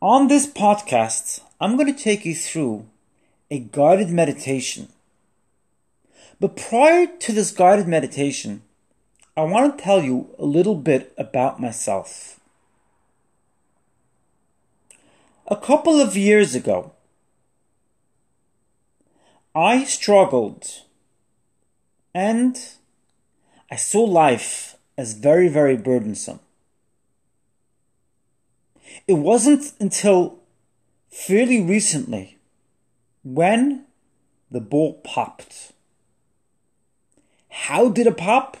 On this podcast, I'm going to take you through a guided meditation. But prior to this guided meditation, I want to tell you a little bit about myself. A couple of years ago, I struggled and I saw life as very, very burdensome. It wasn't until fairly recently when the ball popped. How did it pop?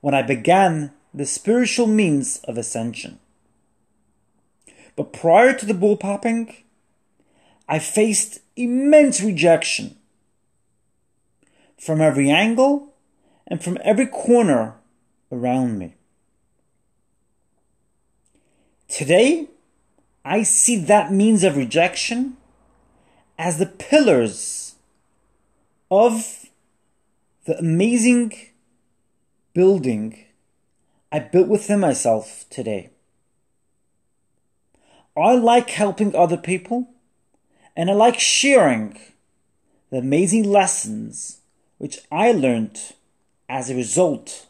When I began the spiritual means of ascension. But prior to the ball popping, I faced immense rejection from every angle and from every corner around me. Today, I see that means of rejection as the pillars of the amazing building I built within myself today. I like helping other people and I like sharing the amazing lessons which I learned as a result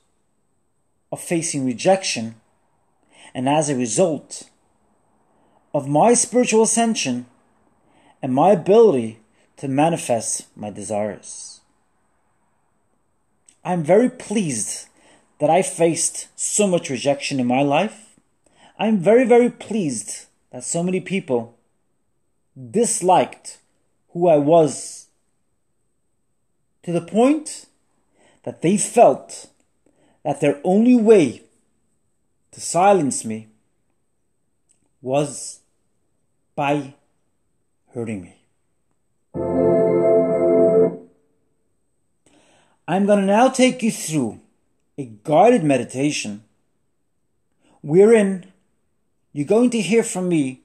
of facing rejection and as a result of my spiritual ascension and my ability to manifest my desires. I'm very pleased that I faced so much rejection in my life. I'm very, very pleased that so many people disliked who I was to the point that they felt that their only way to silence me was by hurting me. I'm going to now take you through a guided meditation wherein you're going to hear from me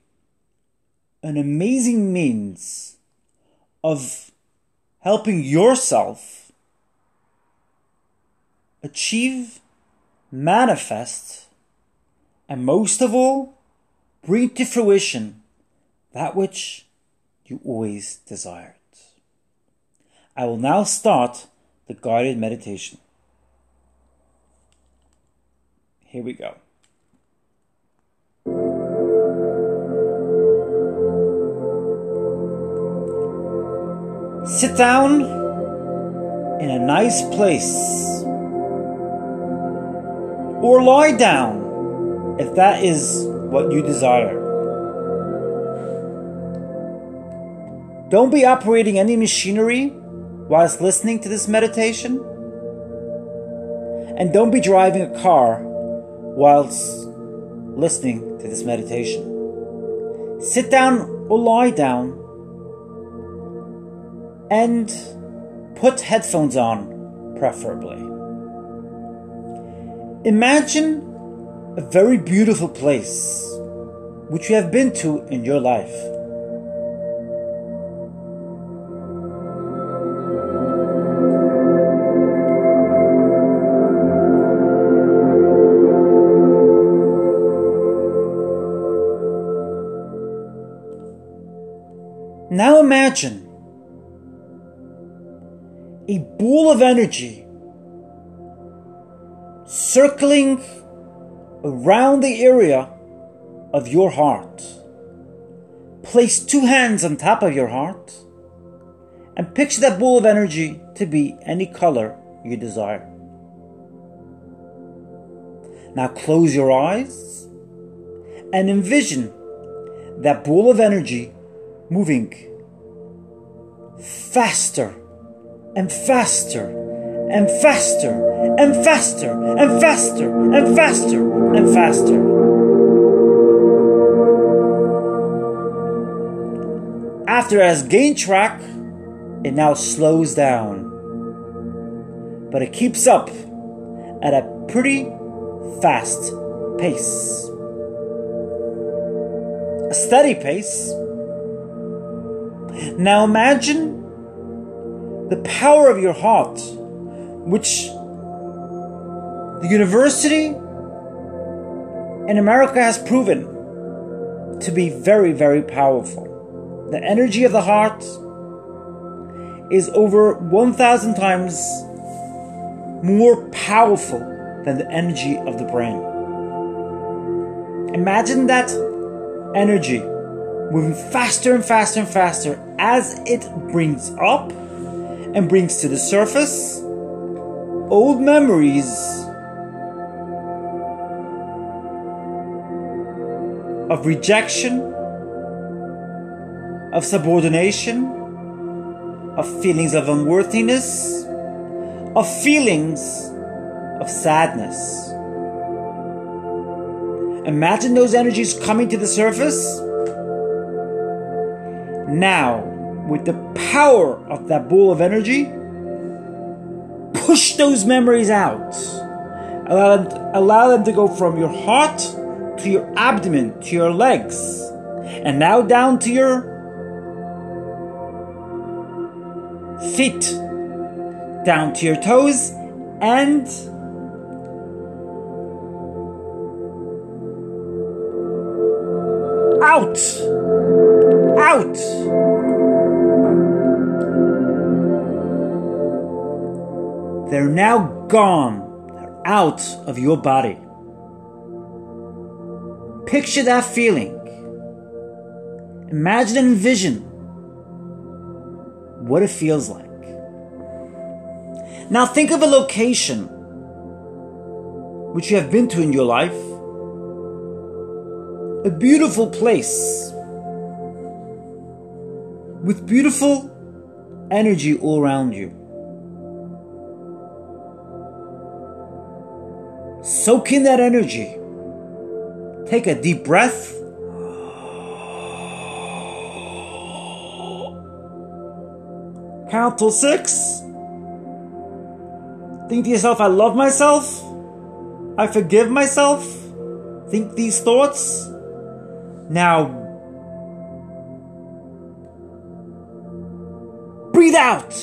an amazing means of helping yourself achieve, manifest, and most of all, bring to fruition that which you always desired. I will now start the guided meditation. Here we go. Sit down in a nice place or lie down if that is what you desire. Don't be operating any machinery whilst listening to this meditation. And don't be driving a car whilst listening to this meditation. Sit down or lie down and put headphones on, preferably. Imagine a very beautiful place which you have been to in your life. Now imagine a ball of energy circling around the area of your heart. Place two hands on top of your heart and picture that ball of energy to be any color you desire. Now close your eyes and envision that ball of energy moving faster and faster and faster and faster and faster and faster and faster. After it has gained track, it now slows down. But it keeps up at a pretty fast pace. A steady pace. Now imagine the power of your heart, which the university in America has proven to be very, very powerful. The energy of the heart is over 1,000 times more powerful than the energy of the brain. Imagine that energy moving faster and faster and faster as it brings up and brings to the surface old memories of rejection, of subordination, of feelings of unworthiness, of feelings of sadness. Imagine those energies coming to the surface. Now, with the power of that ball of energy, push those memories out. Allow them, to, allow them to go from your heart to your abdomen to your legs, and now down to your feet, down to your toes, and They're now gone. They're out of your body. Picture that feeling. Imagine and envision what it feels like. Now think of a location which you have been to in your life. A beautiful place with beautiful energy all around you. Soak in that energy. Take a deep breath. Count till six. Think to yourself, I love myself. I forgive myself. Think these thoughts. Now, breathe out.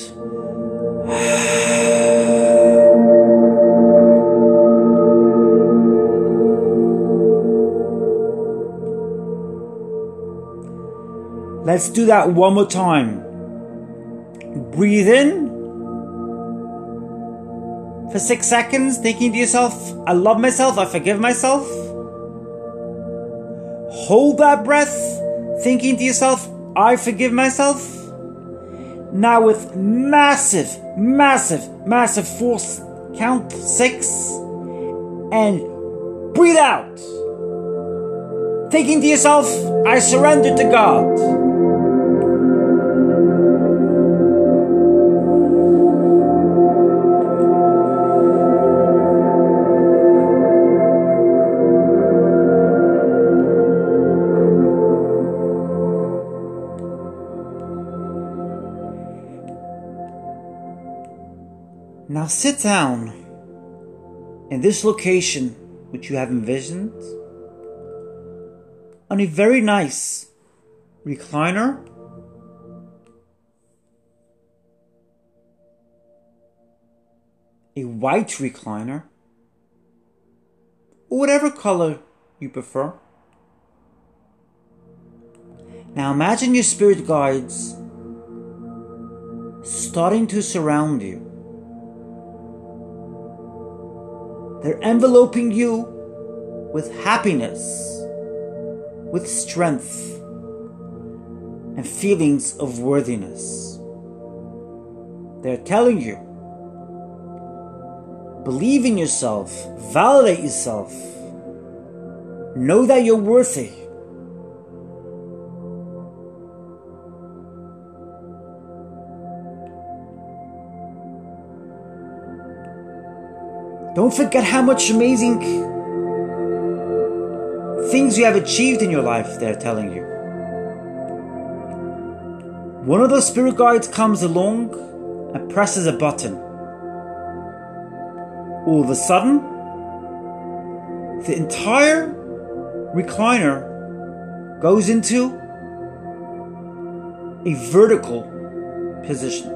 Let's do that one more time. Breathe in for six seconds, thinking to yourself, I love myself, I forgive myself. Hold that breath, thinking to yourself, I forgive myself. Now, with massive, massive, massive force, count six and breathe out. Thinking to yourself, I surrender to God. Now sit down in this location which you have envisioned on a very nice recliner. A white recliner, or whatever color you prefer. Now imagine your spirit guides starting to surround you. They're enveloping you with happiness, with strength, and feelings of worthiness. They're telling you believe in yourself, validate yourself, know that you're worthy. Don't forget how much amazing things you have achieved in your life, they're telling you. One of those spirit guides comes along and presses a button. All of a sudden, the entire recliner goes into a vertical position.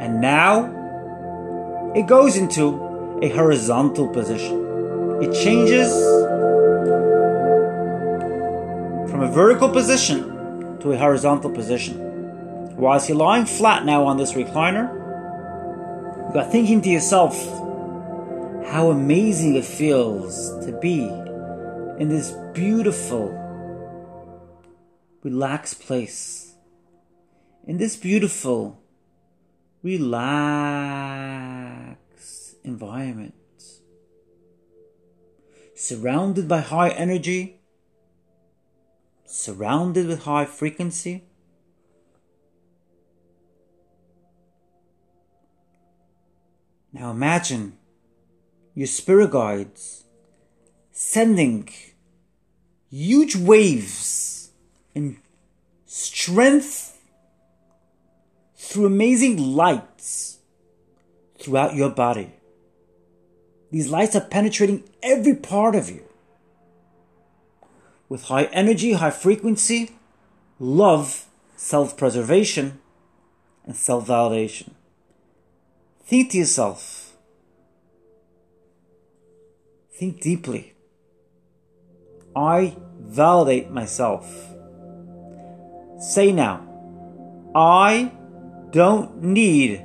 And now, it goes into a horizontal position. It changes from a vertical position to a horizontal position. Whilst you're lying flat now on this recliner, you are thinking to yourself how amazing it feels to be in this beautiful, relaxed place. In this beautiful, relaxed environment. Surrounded by high energy, surrounded with high frequency. Now imagine your spirit guides sending huge waves and strength through amazing lights throughout your body. These lights are penetrating every part of you with high energy, high frequency, love, self preservation, and self validation. Think to yourself. Think deeply. I validate myself. Say now, I don't need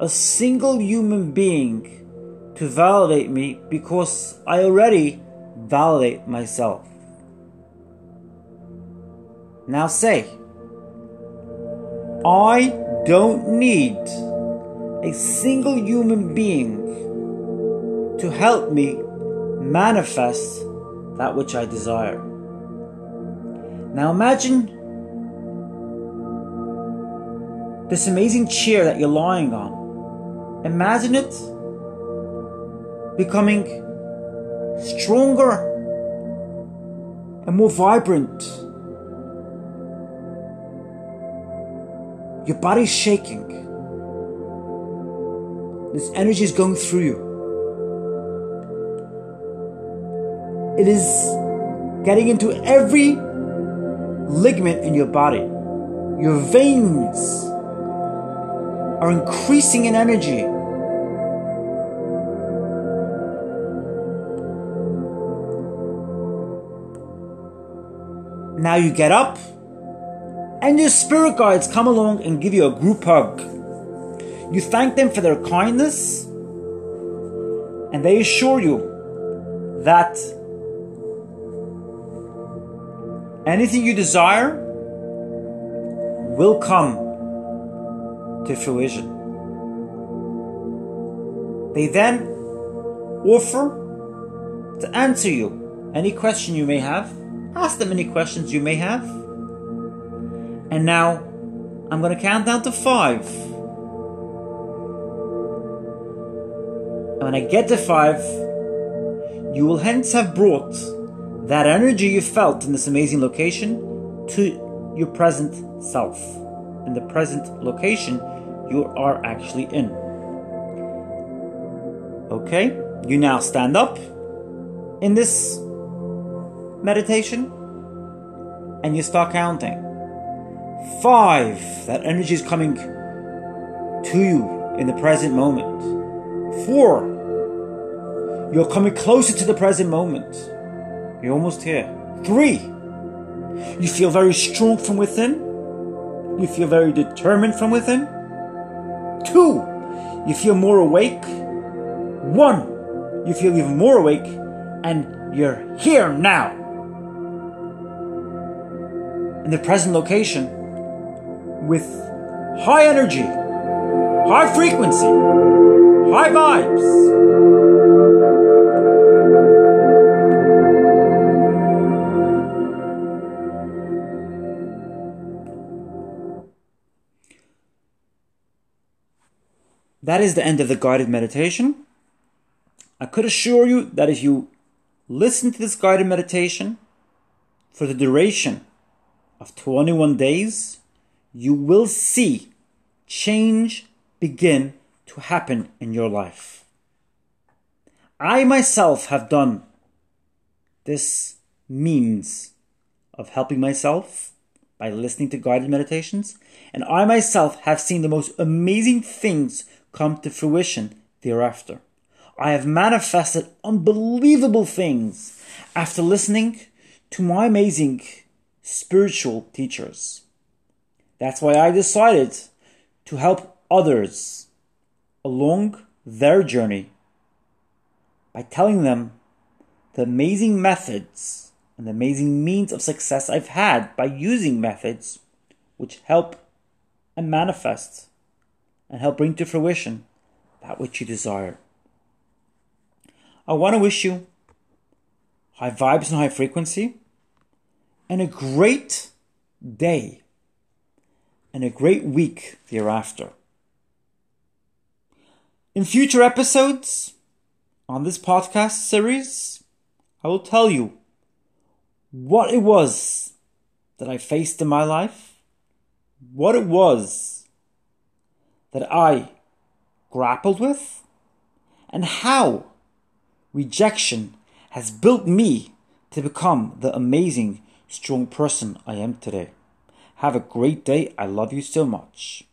a single human being to validate me because I already validate myself. Now say, I don't need a single human being to help me manifest that which I desire. Now imagine this amazing chair that you're lying on. Imagine it becoming stronger and more vibrant. Your body's shaking. This energy is going through you. It is getting into every ligament in your body. Your veins are increasing in energy. Now you get up, and your spirit guides come along and give you a group hug. You thank them for their kindness, and they assure you that anything you desire will come to fruition. They then offer to answer you any question you may have. Ask them any questions you may have. And now I'm going to count down to five. And when I get to five, you will hence have brought that energy you felt in this amazing location to your present self, in the present location you are actually in. Okay, you now stand up in this meditation and you start counting. Five, that energy is coming to you in the present moment. Four, you're coming closer to the present moment. You're almost here. Three, you feel very strong from within. You feel very determined from within. Two, you feel more awake. One, you feel even more awake. And you're here now. In the present location with high energy, high frequency, high vibes. That is the end of the guided meditation. I could assure you that if you listen to this guided meditation for the duration of 21 days, you will see change begin to happen in your life. I myself have done this means of helping myself by listening to guided meditations, and I myself have seen the most amazing things come to fruition thereafter. I have manifested unbelievable things after listening to my amazing spiritual teachers. That's why I decided to help others along their journey by telling them the amazing methods and the amazing means of success I've had by using methods which help and manifest and help bring to fruition that which you desire. I want to wish you high vibes and high frequency and a great day and a great week thereafter. In future episodes on this podcast series, I will tell you what it was that I faced in my life, what it was that I grappled with, and how rejection has built me to become the amazing, strong person I am today. Have a great day. I love you so much.